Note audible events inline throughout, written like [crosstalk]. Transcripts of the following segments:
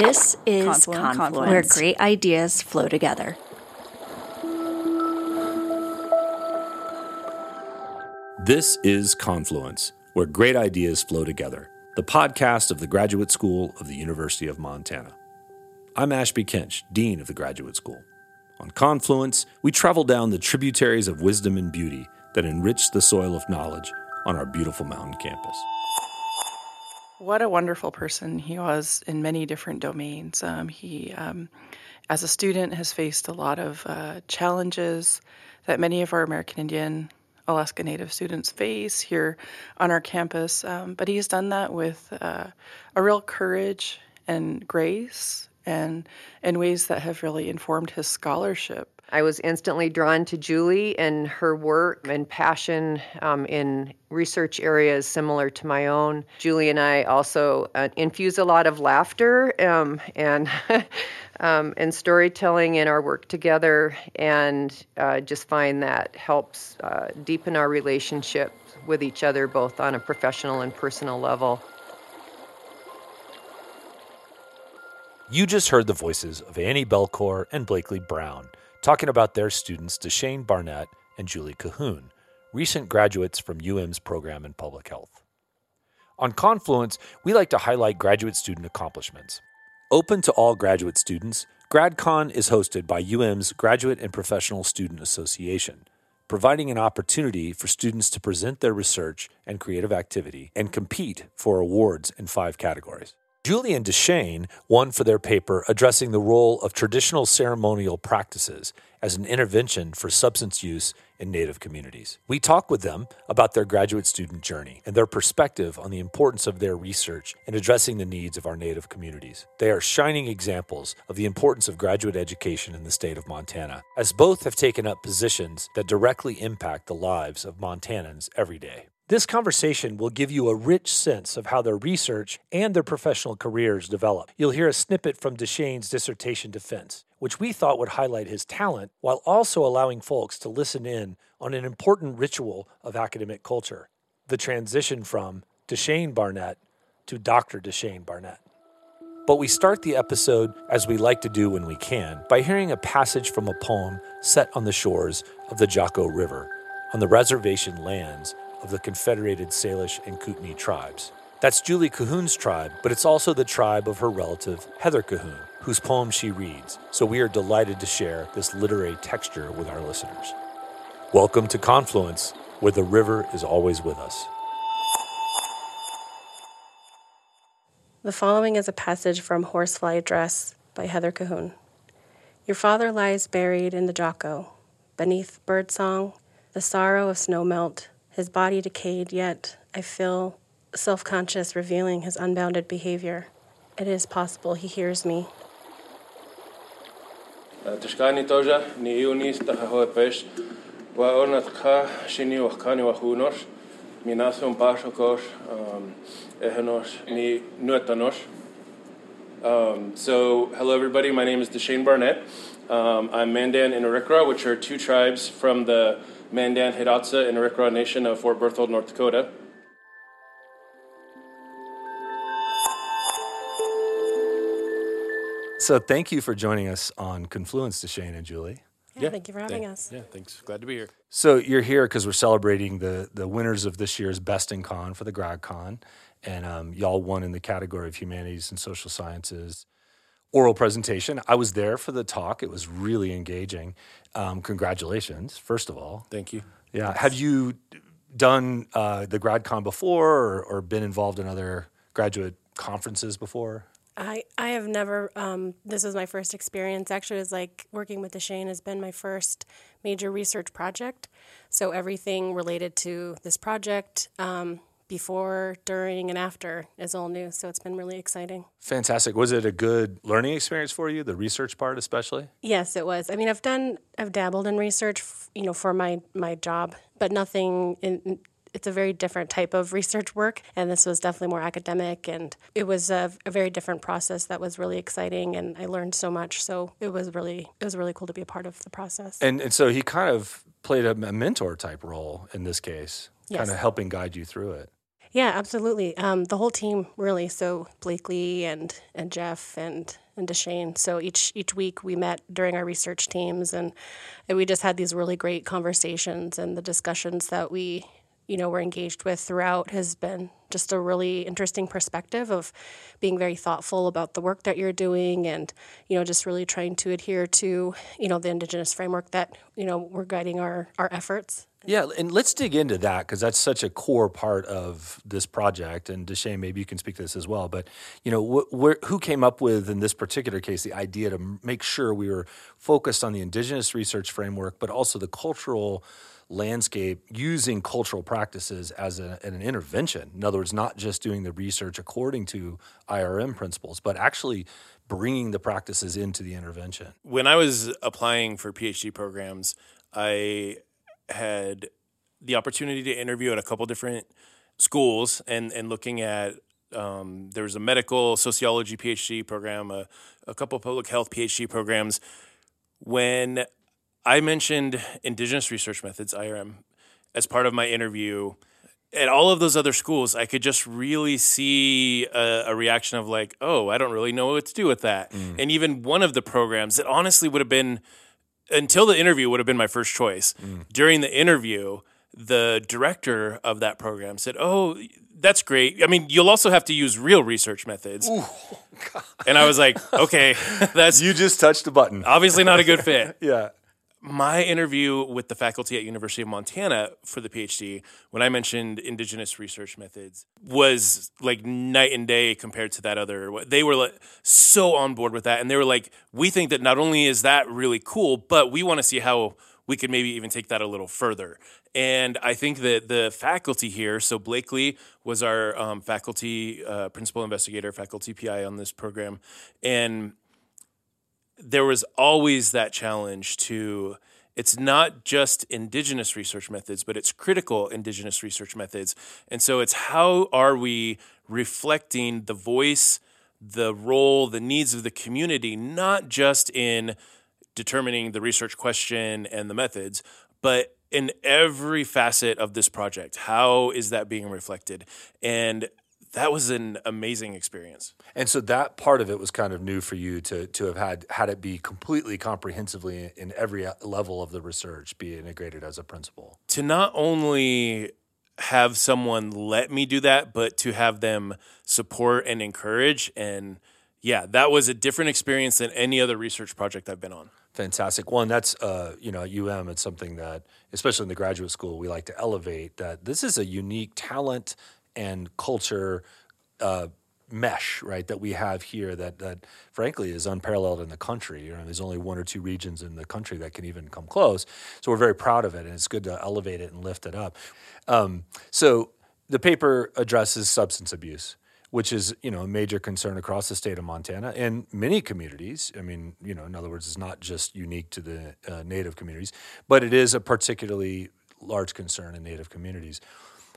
This is Confluence, Confluence, where great ideas flow together. This is Confluence, where great ideas flow together, the podcast of the Graduate School of the University of Montana. I'm Ashby Kinch, Dean of the Graduate School. On Confluence, we travel down the tributaries of wisdom and beauty that enrich the soil of knowledge on our beautiful mountain campus. What a wonderful person he was in many different domains. Um, he, um, as a student, has faced a lot of uh, challenges that many of our American Indian Alaska Native students face here on our campus. Um, but he's done that with uh, a real courage and grace and in ways that have really informed his scholarship. I was instantly drawn to Julie and her work and passion um, in research areas similar to my own. Julie and I also uh, infuse a lot of laughter um, and [laughs] um, and storytelling in our work together, and uh, just find that helps uh, deepen our relationship with each other, both on a professional and personal level. You just heard the voices of Annie Belcourt and Blakely Brown talking about their students, D'Shane Barnett and Julie Cahoon, recent graduates from UM's program in public health. On Confluence, we like to highlight graduate student accomplishments. Open to all graduate students, GradCon is hosted by UM's Graduate and Professional Student Association, providing an opportunity for students to present their research and creative activity and compete for awards in five categories. Julie and D'Shane won for their paper addressing the role of traditional ceremonial practices as an intervention for substance use in Native communities. We talk with them about their graduate student journey and their perspective on the importance of their research in addressing the needs of our Native communities. They are shining examples of the importance of graduate education in the state of Montana, as both have taken up positions that directly impact the lives of Montanans every day. This conversation will give you a rich sense of how their research and their professional careers develop. You'll hear a snippet from D'Shane's dissertation defense, which we thought would highlight his talent while also allowing folks to listen in on an important ritual of academic culture the transition from D'Shane Barnett to Dr. D'Shane Barnett. But we start the episode, as we like to do when we can, by hearing a passage from a poem set on the shores of the Jocko River, on the reservation lands of the Confederated Salish and Kootenai tribes. That's Julie Cahoon's tribe, but it's also the tribe of her relative, Heather Cahoon, whose poem she reads, so we are delighted to share this literary texture with our listeners. Welcome to Confluence, where the river is always with us. The following is a passage from Horsefly Dress by Heather Cahoon. Your father lies buried in the Jocko, beneath birdsong, the sorrow of snowmelt, his body decayed, yet I feel self conscious, revealing his unbounded behavior. It is possible he hears me. Nuetanos. Um, so, hello everybody. My name is D'Shane Barnett. Um, I'm Mandan and Arikara, which are two tribes from the Mandan, Hidatsa, and Arikara Nation of Fort Berthold, North Dakota. So, thank you for joining us on Confluence, D'Shane and Julie. Yeah, yeah, thank you for having thank, us. Yeah, thanks. Glad to be here. So, you're here because we're celebrating the, the winners of this year's Best in Con for the GradCon. And um, y'all won in the category of humanities and social sciences oral presentation. I was there for the talk. It was really engaging. Um, congratulations, first of all. Thank you. Yeah. Have you done uh, the GradCon before or, or, been involved in other graduate conferences before? I, I have never, um, this was my first experience. Actually, it was like working with D'Shane has been my first major research project. So everything related to this project, um, before, during, and after is all new. So it's been really exciting. Fantastic. Was it a good learning experience for you, the research part especially? Yes, it was. I mean, I've done, I've dabbled in research, you know, for my my job, but nothing in. It's a very different type of research work, and this was definitely more academic. And it was a, a very different process that was really exciting, and I learned so much. So it was really, it was really cool to be a part of the process. And and so he kind of played a, mentor type role in this case, yes. kind of helping guide you through it. Yeah, absolutely. Um, the whole team really. So Blakely and and Jeff and and D'Shane. So each each week we met during our research teams, and, and we just had these really great conversations. And the discussions that we you know we're engaged with throughout has been just a really interesting perspective of being very thoughtful about the work that you're doing and you know just really trying to adhere to you know the indigenous framework that you know we're guiding our our efforts yeah, and let's dig into that because that's such a core part of this project. And D'Shane, maybe you can speak to this as well. But you know, wh- wh- who came up with, in this particular case, the idea to make sure we were focused on the Indigenous research framework, but also the cultural landscape using cultural practices as a, an intervention. In other words, not just doing the research according to IRM principles, but actually bringing the practices into the intervention. When I was applying for PhD programs, I had the opportunity to interview at a couple different schools and, and looking at um, there was a medical sociology PhD program, a, a couple public health PhD programs. When I mentioned Indigenous Research Methods, IRM, as part of my interview, at all of those other schools, I could just really see a, a, reaction of like, oh, I don't really know what to do with that. Mm. And even one of the programs that honestly would have been until the interview would have been my first choice. Mm. During the interview, the director of that program said, "Oh, that's great. I mean, you'll also have to use real research methods." Ooh, [laughs] and I was like, "Okay, [laughs] that's you just touched a button. Obviously, not a good fit." [laughs] yeah my interview with the faculty at University of Montana for the PhD, when I mentioned indigenous research methods, was like night and day compared to that other. They were like, so on board with that, and they were like, "We think that not only is that really cool, but we want to see how we could maybe even take that a little further." And I think that the faculty here, so Blakely was our um, faculty uh, principal investigator, faculty PI on this program, and there was always that challenge to it's not just indigenous research methods, but it's critical indigenous research methods. And so it's how are we reflecting the voice, the role, the needs of the community, not just in determining the research question and the methods, but in every facet of this project. How is that being reflected? And that was an amazing experience. And so that part of it was kind of new for you to to have had had it be completely comprehensively in every level of the research be integrated as a principle. To not only have someone let me do that, but to have them support and encourage and yeah, that was a different experience than any other research project I've been on. Fantastic. One, that's uh, you know, at UM. It's something that, especially in the graduate school, we like to elevate. That this is a unique talent and culture uh, mesh, right, that we have here that, that frankly is unparalleled in the country. You know, there's only one or two regions in the country that can even come close. So we're very proud of it, and it's good to elevate it and lift it up. Um, so the paper addresses substance abuse which is you know a major concern across the state of Montana and many communities. I mean, you know, in other words, it's not just unique to the uh, Native communities, but it is a particularly large concern in Native communities.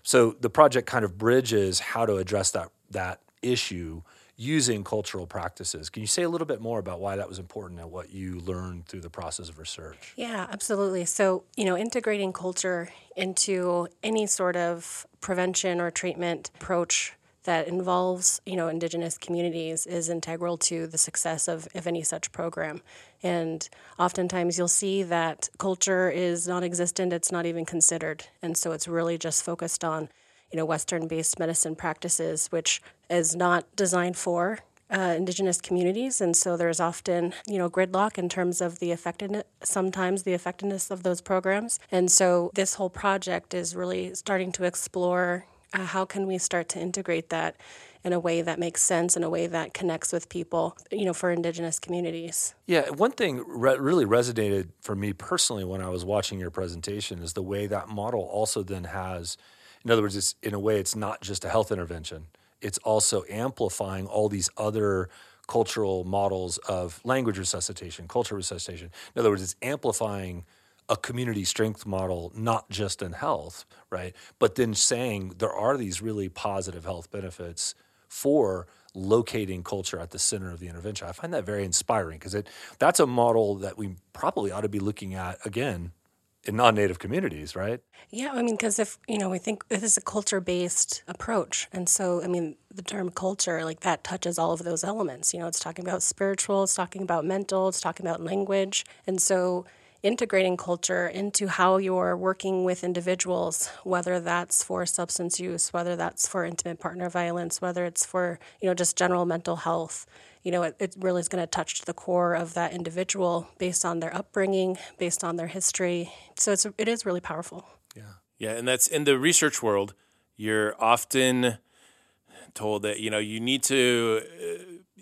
So the project kind of bridges how to address that that issue using cultural practices. Can you say a little bit more about why that was important and what you learned through the process of research? Yeah, absolutely. So, you know, integrating culture into any sort of prevention or treatment approach that involves you know indigenous communities is integral to the success of, of any such program. And oftentimes you'll see that culture is non-existent it's not even considered. And so it's really just focused on you know western based medicine practices which is not designed for uh, indigenous communities. And so there's often you know gridlock in terms of the effectiveness sometimes the effectiveness of those programs. And so this whole project is really starting to explore uh, how can we start to integrate that in a way that makes sense in a way that connects with people you know for indigenous communities? Yeah one thing re- really resonated for me personally when i was watching your presentation is the way that model also then has in other words it's in a way it's not just a health intervention. It's also amplifying all these other cultural models of language resuscitation culture resuscitation. In other words it's amplifying a community strength model, not just in health, right? But then saying there are these really positive health benefits for locating culture at the center of the intervention. I find that very inspiring because it that's a model that we probably ought to be looking at again in non-native communities, right? Yeah, I mean, because if you know, we think this is a culture-based approach, and so I mean, the term culture like that touches all of those elements. You know, it's talking about spiritual, it's talking about mental, it's talking about language, and so integrating culture into how you're working with individuals, whether that's for substance use, whether that's for intimate partner violence, whether it's for you know just general mental health you know, it, it really is going to touch the core of that individual based on their upbringing, based on their history. So it's it is really powerful. Yeah, yeah, and that's in the research world. You're often told that you know you need to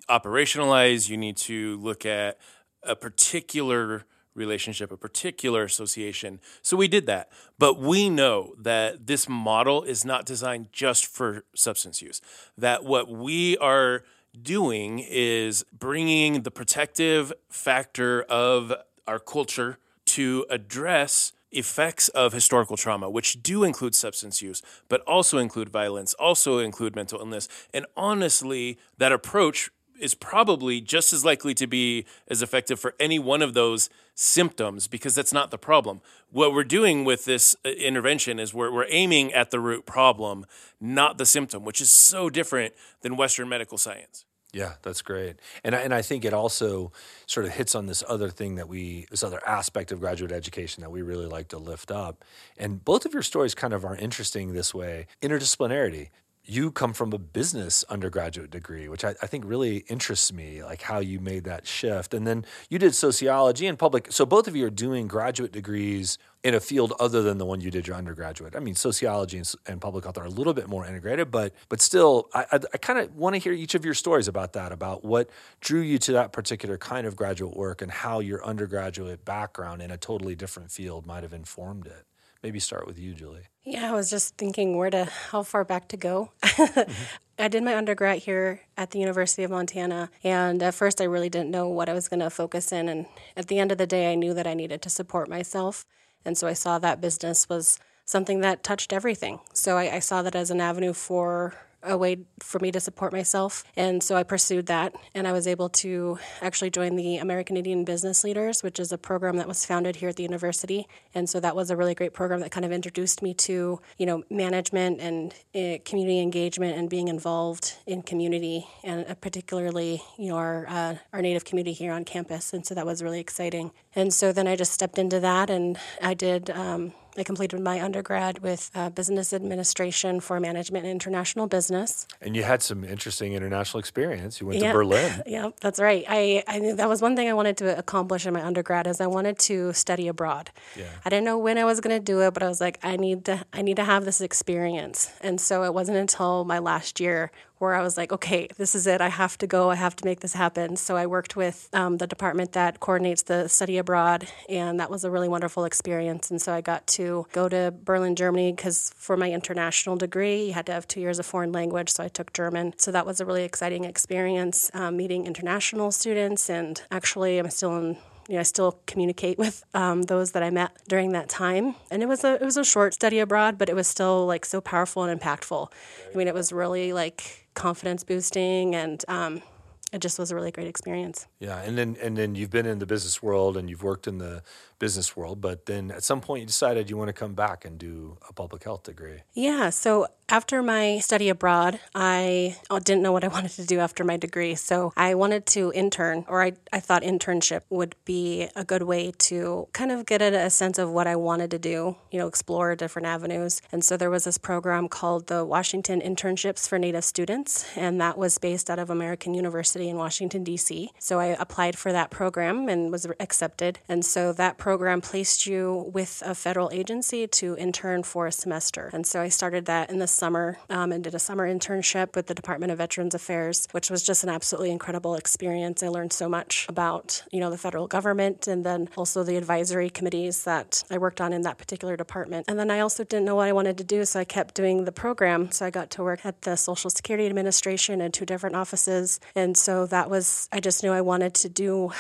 uh, operationalize. You need to look at a particular relationship, a particular association. So we did that. But we know that this model is not designed just for substance use, that what we are doing is bringing the protective factor of our culture to address effects of historical trauma, which do include substance use, but also include violence, also include mental illness. And honestly, that approach is probably just as likely to be as effective for any one of those symptoms because that's not the problem. What we're doing with this uh, intervention is we're, we're aiming at the root problem, not the symptom, which is so different than Western medical science. Yeah, that's great. And I, and I think it also sort of hits on this other thing that we, this other aspect of graduate education that we really like to lift up. And both of your stories kind of are interesting this way interdisciplinarity you come from a business undergraduate degree, which I, I, think really interests me, like how you made that shift. And then you did sociology and public. So both of you are doing graduate degrees in a field other than the one you did your undergraduate. I mean, sociology and, and public health are a little bit more integrated, but but still, I, I, I kind of want to hear each of your stories about that, about what drew you to that particular kind of graduate work and how your undergraduate background in a totally different field might have informed it. Maybe start with you, Julie. Yeah, I was just thinking where to, how far back to go. mm-hmm. [laughs] I did my undergrad here at the University of Montana, and at first I really didn't know what I was going to focus in. And at the end of the day, I knew that I needed to support myself, and so I saw that business was something that touched everything. So I, I saw that as an avenue for a way for me to support myself. And so I pursued that, and I was able to actually join the American Indian Business Leaders, which is a program that was founded here at the university. And so that was a really great program that kind of introduced me to, you know, management and uh, community engagement and being involved in community, and uh, particularly, you know, our uh, our Native community here on campus. And so that was really exciting. And so then I just stepped into that, and I did. Um, I completed my undergrad with uh, business administration for management and international business. And you had some interesting international experience. You went yeah. to Berlin. [laughs] yeah, that's right. I, I that was one thing I wanted to accomplish in my undergrad is I wanted to study abroad. Yeah. I didn't know when I was going to do it, but I was like, I need to I need to have this experience. And so it wasn't until my last year where I was like, okay, this is it. I have to go. I have to make this happen. So I worked with um, the department that coordinates the study abroad, and that was a really wonderful experience. And so I got to go to Berlin, Germany, because for my international degree, you had to have two years of foreign language. So I took German. So that was a really exciting experience, um, meeting international students. And actually, I'm still in you know, I still communicate with um, those that I met during that time. And it was a it was a short study abroad, but it was still like so powerful and impactful. I mean, it was really like confidence boosting and um, it just was a really great experience. Yeah, and then and then you've been in the business world and you've worked in the business world, but then at some point you decided you want to come back and do a public health degree. Yeah, so after my study abroad, I uh, didn't know what I [laughs] wanted to do after my degree. So I wanted to intern, or I, I thought internship would be a good way to kind of get a sense of what I wanted to do, you know, explore different avenues. And so there was this program called the Washington Internships for Native Students, and that was based out of American University in Washington, D.C. So I applied for that program and was accepted. And so that program placed you with a federal agency to intern for a semester. And so I started that in the summer um, and did a summer internship with the Department of Veterans Affairs, which was just an absolutely incredible experience. I learned so much about you know the federal government and then also the advisory committees that I worked on in that particular department. And then I also didn't know what I wanted to do, so I kept doing the program. So I got to work at the Social Security Administration in two different offices, and so that was I just knew I wanted to do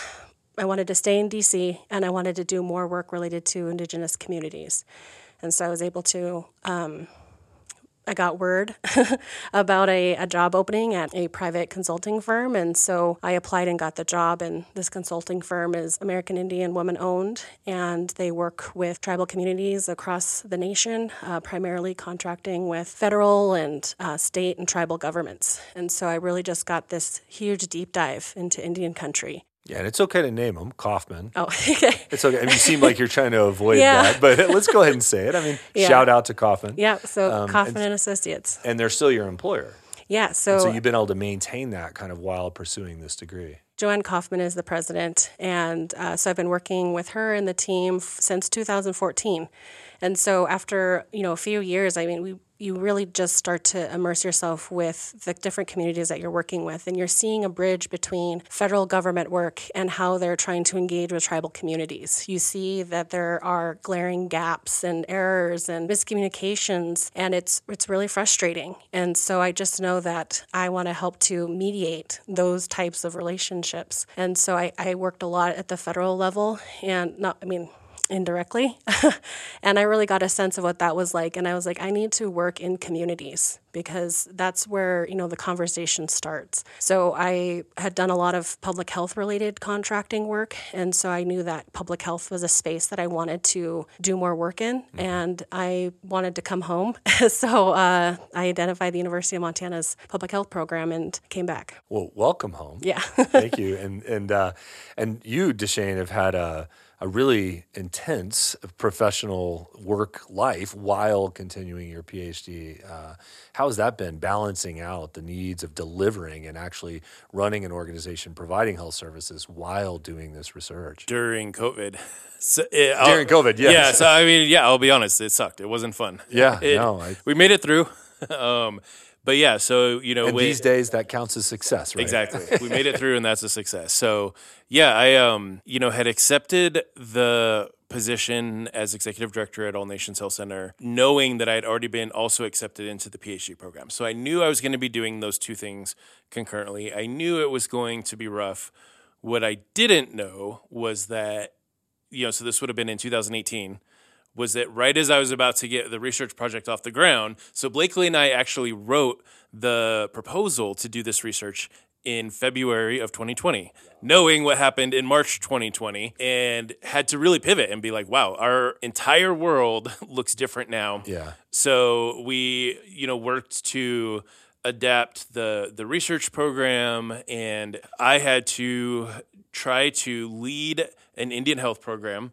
I wanted to stay in DC and I wanted to do more work related to Indigenous communities. And so I was able to um, I got word [laughs] about a, a job opening at a private consulting firm. And so I applied and got the job. And this consulting firm is American Indian woman owned. And they work with tribal communities across the nation, uh, primarily contracting with federal and uh, state and tribal governments. And so I really just got this huge deep dive into Indian country. Yeah, and it's okay to name him Kauffman. Oh, [laughs] okay. It's okay. I mean, you seem like you're trying to avoid Yeah. that, but [laughs] let's go ahead and say it. I mean, Yeah. shout out to Kauffman. Yeah, so Um, Kauffman and- and Associates. And they're still your employer. Yeah, so, So you've been able to maintain that kind of while pursuing this degree. Jo Ann Kauffman is the president, and uh, so I've been working with her and the team f- since 2014. And so after you know a few years, I mean, we you really just start to immerse yourself with the different communities that you're working with, and you're seeing a bridge between federal government work and how they're trying to engage with tribal communities. You see that there are glaring gaps and errors and miscommunications, and it's it's really frustrating. And so I just know that I want to help to mediate those types of relationships. And so I, I worked a lot at the federal level, and not I mean indirectly. [laughs] and I really got a sense of what that was like. And I was like, I need to work in communities because that's where, you know, the conversation starts. So I had done a lot of public health related contracting work. And so I knew that public health was a space that I wanted to do more work in. And I wanted to come home. [laughs] so uh, I identified the University of Montana's public health program and came back. Well, welcome home. Yeah. [laughs] Thank you. And and uh, and you, D'Shane, have had a a really intense professional work life while continuing your PhD. Uh, how has that been balancing out the needs of delivering and actually running an organization providing health services while doing this research? during COVID. [laughs] So, it, During COVID, yes. Yeah. So I mean, yeah, I'll be honest, it sucked. It wasn't fun. Yeah, [laughs] It- no, I- we made it through. [laughs] um, but yeah, so you know, And we- these days, that counts as success, right? Exactly. we made it [laughs] through and that's a success. So, yeah, I um, you know, had accepted the position as executive director at All Nations Health Center knowing that I had already been also accepted into the PhD program. So I knew I was going to be doing those two things concurrently. I knew it was going to be rough. What I didn't know was that you know, so this would have been in 2018 was that right as I was about to get the research project off the ground, so Blakely and I actually wrote the proposal to do this research in February of 2020, knowing what happened in March 2020, and had to really pivot and be like, wow, our entire world [laughs] looks different now. Yeah. So we, you know, worked to adapt the the research program and I had to try to lead an Indian health program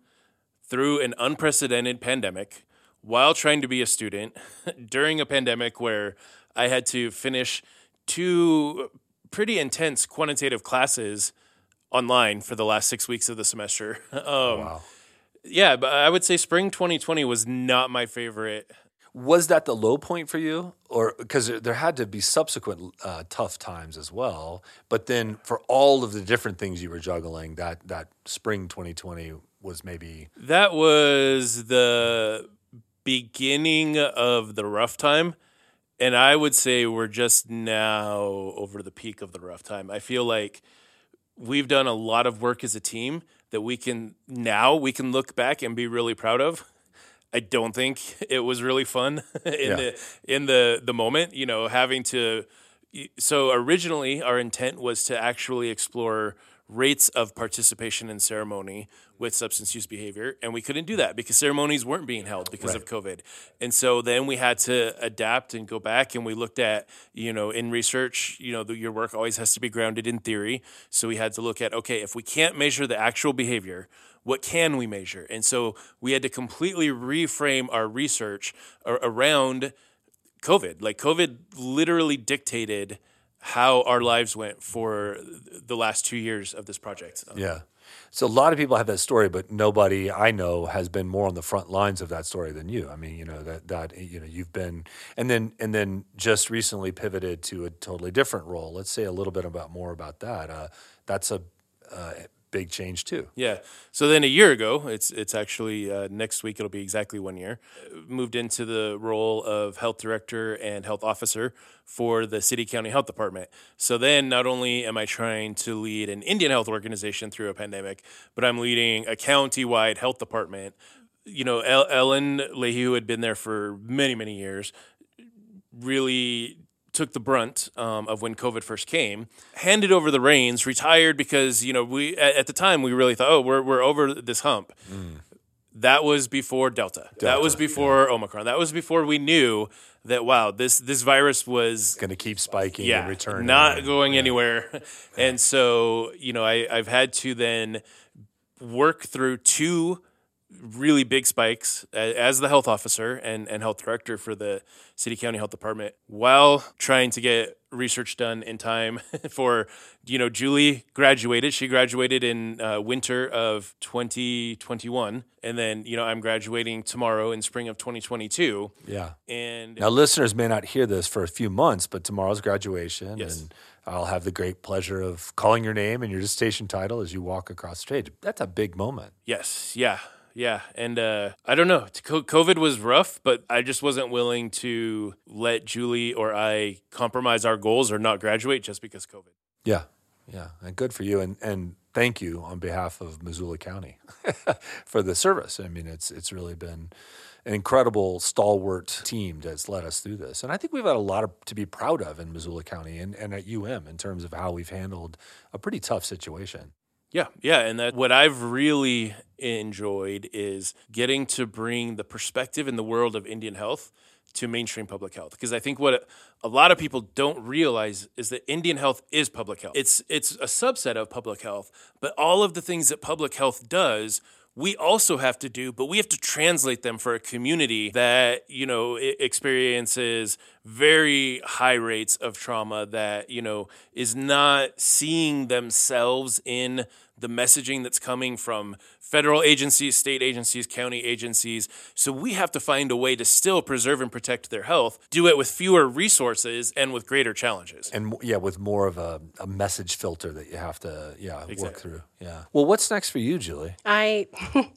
through an unprecedented pandemic while trying to be a student [laughs] during a pandemic where I had to finish two pretty intense quantitative classes online for the last six weeks of the semester. [laughs] Um, Wow. Yeah, but I would say spring 2020 was not my favorite. Was that the low point for you, or because there had to be subsequent uh, tough times as well? But then, for all of the different things you were juggling, that that spring 2020 was maybe That was the beginning of the rough time. And I would say we're just now over the peak of the rough time. I feel like we've done a lot of work as a team that we can now we can look back and be really proud of. I don't think it was really fun [laughs] in Yeah. the in the the moment, you know, having to so originally our intent was to actually explore rates of participation in ceremony with substance use behavior and we couldn't do that because ceremonies weren't being held because of covid. And so then we had to adapt and go back and we looked at you know in research you know the, your work always has to be grounded in theory. So we had to look at okay if we can't measure the actual behavior what can we measure? And so we had to completely reframe our research ar- around COVID. Like COVID literally dictated how our lives went for the last two years of this project. Um, yeah. So a lot of people have that story, but nobody I know has been more on the front lines of that story than you. I mean, you know that that you know you've been, and then and then just recently pivoted to a totally different role. Let's say a little bit about more about that. Uh, that's a uh, big change too. Yeah. So then a year ago, it's it's actually uh, next week. It'll be exactly one year. Moved into the role of health director and health officer for the city county health department. So then, not only am I trying to lead an Indian health organization through a pandemic, but I'm leading a county-wide health department. You know, El- Ellen Leahy, who had been there for many many years, really took the brunt um, of when COVID first came, handed over the reins, retired because you know we at, at the time we really thought, oh, we're we're over this hump. That was before Delta. that was before Omicron. That was before we knew that wow, this this virus was Going to keep spiking yeah, and returning. not going anywhere. And so, you know, I, I've had to then work through two really big spikes as the health officer and, and health director for the city county health department while trying to get research done in time [laughs] for you know julie graduated she graduated in uh, winter of 2021 and then you know i'm graduating tomorrow in spring of 2022 Yeah. and Now, listeners may not hear this for a few months, but tomorrow's graduation, Yes. and I'll have the great pleasure of calling your name and your dissertation title as you walk across the stage. That's a big moment. Yes, yeah, yeah, and uh, I don't know. COVID was rough, but I just wasn't willing to let Julie or I compromise our goals or not graduate just because COVID. Yeah, yeah, and good for you, and and thank you on behalf of Missoula County [laughs] for the service. I mean, it's it's really been an incredible stalwart team that's led us through this, and I think we've had a lot of, to be proud of in Missoula County and, and at UM in terms of how we've handled a pretty tough situation. Yeah, yeah, and that what I've really enjoyed is getting to bring the perspective in the world of Indian health to mainstream public health because I think what a lot of people don't realize is that Indian health is public health. It's it's a subset of public health, but all of the things that public health does we also have to do, but we have to translate them for a community that, you know, experiences very high rates of trauma that, you know, is not seeing themselves in the messaging that's coming from federal agencies, state agencies, county agencies. So we have to find a way to still preserve and protect their health, do it with fewer resources and with greater challenges. and yeah, with more of a, a message filter that you have to yeah work through. Yeah. Well, what's next for you, Julie? I [laughs]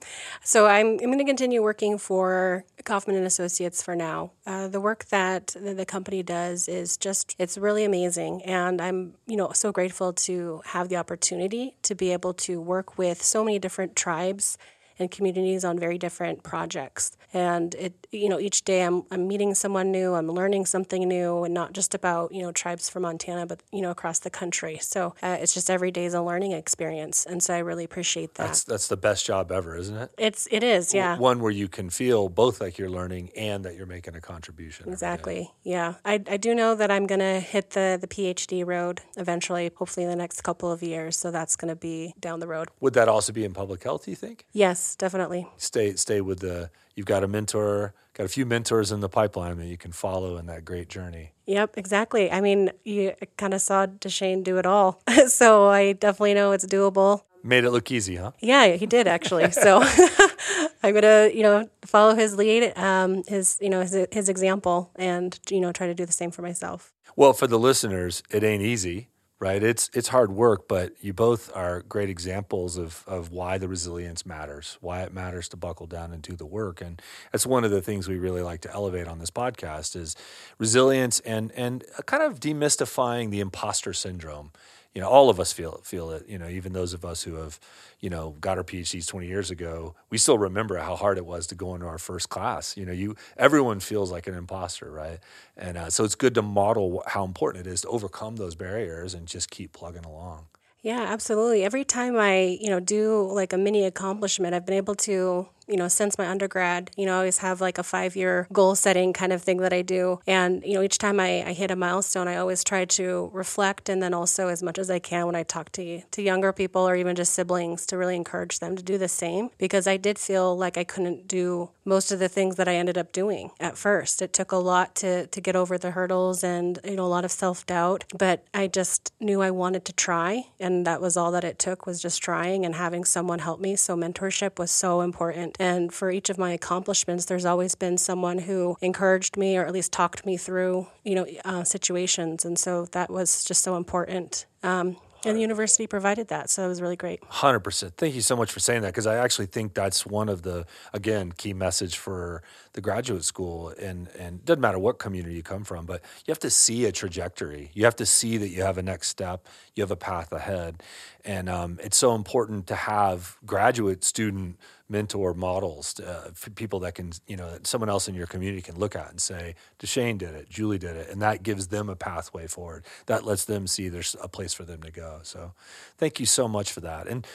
so I'm I'm going to continue working for Kauffman and Associates for now. Uh, the work that the, the company does is just it's really amazing, and I'm you know so grateful to have the opportunity to be able to work with so many different tribes and communities on very different projects. And it, you know, each day I'm, I'm meeting someone new, I'm learning something new, and not just about, you know, tribes from Montana, but, you know, across the country. So uh, it's just every day is a learning experience. And so I really appreciate that. That's that's the best job ever, isn't it? it's, it is, yeah. One where you can feel both like you're learning and that you're making a contribution. Exactly. Yeah. I, I do know that I'm going to hit the, the PhD road eventually, hopefully in the next couple of years. So that's going to be down the road. Would that also be in public health? Do you think? Yes, definitely. Stay stay with the. You've got a mentor, got a few mentors in the pipeline that you can follow in that great journey. Yep, exactly. I mean, you kind of saw D'Shane do it all. [laughs] so I definitely know it's doable. Made it look easy, huh? Yeah, he did actually. So [laughs] I'm gonna, you know, follow his lead, um, his, you know, his, his example, and you know, try to do the same for myself. Well, for the listeners, it ain't easy, right? It's it's hard work, but you both are great examples of of why the resilience matters, why it matters to buckle down and do the work. And that's one of the things we really like to elevate on this podcast is resilience and and kind of demystifying the imposter syndrome. You know, all of us feel feel it. You know, even those of us who have, you know, got our PhDs 20 years ago, we still remember how hard it was to go into our first class. You know, you everyone feels like an imposter, right? And uh, so it's good to model how important it is to overcome those barriers and just keep plugging along. Yeah, absolutely. Every time I, you know, do like a mini accomplishment, I've been able to, you know, since my undergrad, you know, I always have like a five year goal setting kind of thing that I do. And, you know, each time I, I hit a milestone, I always try to reflect and then also as much as I can when I talk to to younger people or even just siblings to really encourage them to do the same because I did feel like I couldn't do most of the things that I ended up doing at first. It took a lot to to get over the hurdles and, you know, a lot of self-doubt, but I just knew I wanted to try and that was all that it took was just trying and having someone help me. So mentorship was so important. And for each of my accomplishments, there's always been someone who encouraged me or at least talked me through, you know, uh, situations. And so that was just so important. Um, and the university provided that, so it was really great. Hundred percent. Thank you so much for saying that because I actually think that's one of the again key message for the graduate school and and doesn't matter what community you come from, but you have to see a trajectory. You have to see that you have a next step. You have a path ahead, and um, it's so important to have graduate student mentor models, uh, for people that can, you know, someone else in your community can look at and say, D'Shane did it, Julie did it, and that gives them a pathway forward. That lets them see there's a place for them to go. So, thank you so much for that. And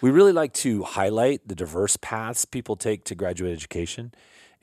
we really like to highlight the diverse paths people take to graduate education.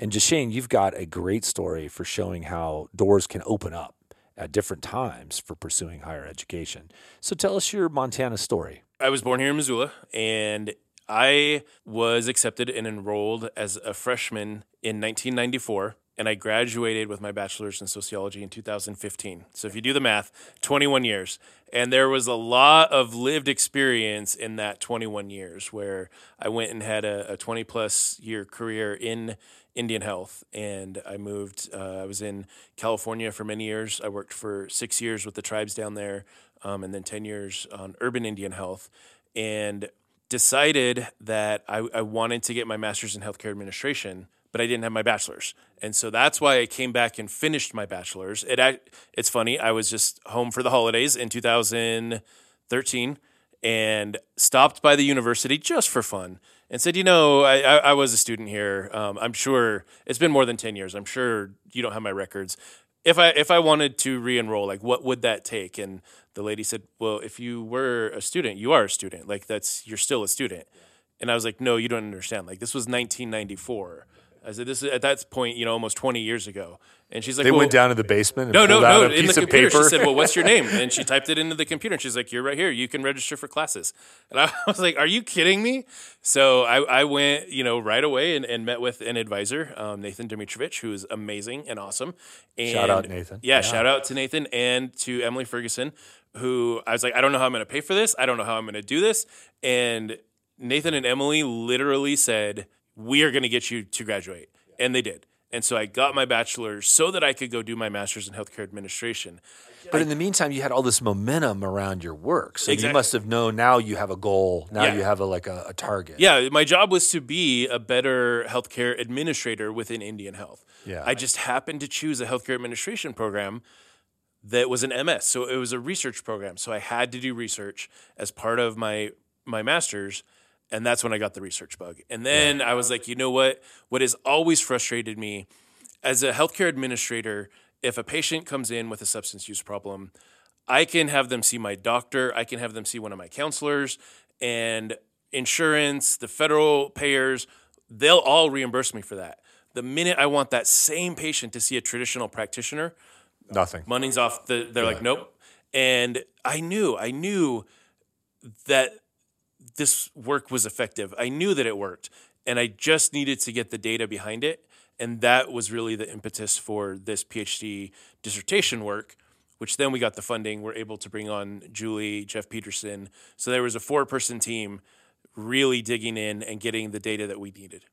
And D'Shane, you've got a great story for showing how doors can open up at different times for pursuing higher education. So tell us your Montana story. I was born here in Missoula, and I was accepted and enrolled as a freshman in 1994, and I graduated with my bachelor's in sociology in 2015. So if you do the math, 21 years. And there was a lot of lived experience in that 21 years where I went and had a, a 20 plus year career in Indian Health, and I moved. Uh, I was in California for many years. I worked for six years with the tribes down there, um, and then 10 years on urban Indian Health. And decided that I, I wanted to get my master's in healthcare administration, but I didn't have my bachelor's. And so that's why I came back and finished my bachelor's. It it's funny, I was just home for the holidays in 2013 and stopped by the university just for fun and said, you know, I, I, I was a student here. Um, I'm sure it's been more than 10 years. I'm sure you don't have my records. If I if I wanted to re-enroll, like what would that take? And the lady said, "Well, if you were a student, you are a student. Like that's you're still a student." And I was like, "No, you don't understand. Like this was 1994." I said, "This is at that point, you know, almost 20 years ago." And she's like, they well, went down to the basement. And no, no, no. a In the computer, paper. she said, "Well, what's your name?" [laughs] And she typed it into the computer, and she's like, "You're right here. You can register for classes." And I [laughs] was like, "Are you kidding me?" So I, I went, you know, right away and, and met with an advisor, um, Nathan Dimitrovich, who is amazing and awesome. And Shout out, Nathan. Yeah, Yeah. shout out to Nathan and to Emily Ferguson, who I was like, I don't know how I'm going to pay for this. I don't know how I'm going to do this. And Nathan and Emily literally said, "We are going to get you to graduate," and they did. And so I got my bachelor's so that I could go do my master's in healthcare administration. But in the meantime, you had all this momentum around your work, so you must have known now you have a goal. Now Yeah. you have a like a, a target. Yeah, my job was to be a better healthcare administrator within Indian Health. Yeah. I just happened to choose a healthcare administration program that was an MS. So it was a research program. So I had to do research as part of my my masters and that's when I got the research bug. And then I was like, you know what? What has always frustrated me as a healthcare administrator, if a patient comes in with a substance use problem, I can have them see my doctor, I can have them see one of my counselors, and insurance, the federal payers, they'll all reimburse me for that. The minute I want that same patient to see a traditional practitioner, Nothing. money's off the they're like nope and i knew i knew that this work was effective. I knew that it worked and i just needed to get the data behind it and that was really the impetus for this phd dissertation work which then we got the funding we're able to bring on julie jeff peterson. So there was a four person team really digging in and getting the data that we needed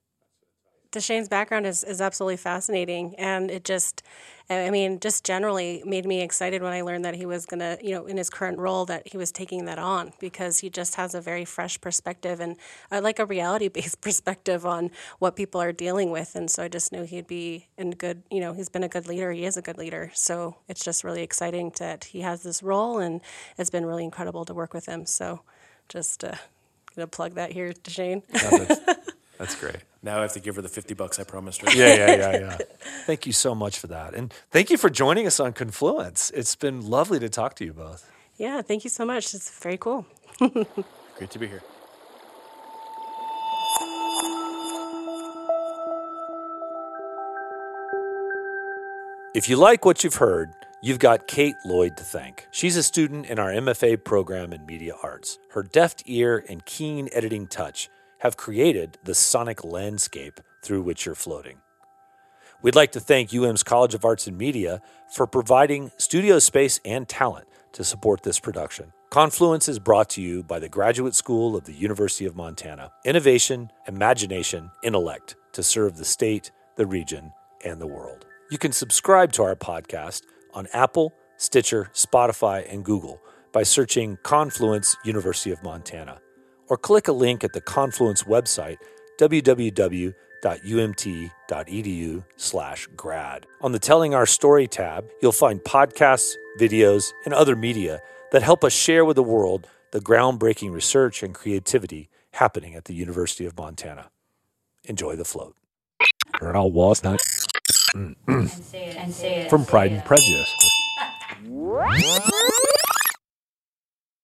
D'Shane's background is, is absolutely fascinating, and it just, I mean, just generally made me excited when I learned that he was gonna, you know, in his current role, that he was taking that on because he just has a very fresh perspective and uh, like a reality based [laughs] perspective on what people are dealing with, and so I just knew he'd be in good, you know, he's been a good leader, he is a good leader, so it's just really exciting that he has this role, and it's been really incredible to work with him. So, just uh, gonna plug that here, D'Shane. [laughs] That's great. Now i have to give her the 50 bucks i promised her Yeah, yeah, yeah, yeah. [laughs] thank you so much for that, and thank you for joining us on Confluence. It's been lovely to talk to you both. yeah, thank you so much. It's very cool. [laughs] great to be here If you like what you've heard, you've got Kate Lloyd to thank. She's a student in our MFA program in media arts. Her deft ear and keen editing touch have created the sonic landscape through which you're floating. We'd like to thank UM's College of Arts and Media for providing studio space and talent to support this production. Confluence is brought to you by the Graduate School of the University of Montana. Innovation, imagination, intellect to serve the state, the region, and the world. You can subscribe to our podcast on Apple, Stitcher, Spotify, and Google by searching Confluence University of Montana or click a link at the Confluence website www.umt.edu E slash grad. On the Telling Our Story tab, you'll find podcasts, videos, and other media that help us share with the world the groundbreaking research and creativity happening at the University of Montana. enjoy the float. Earl Walnut and say it and say it from Pride and Prejudice. [laughs]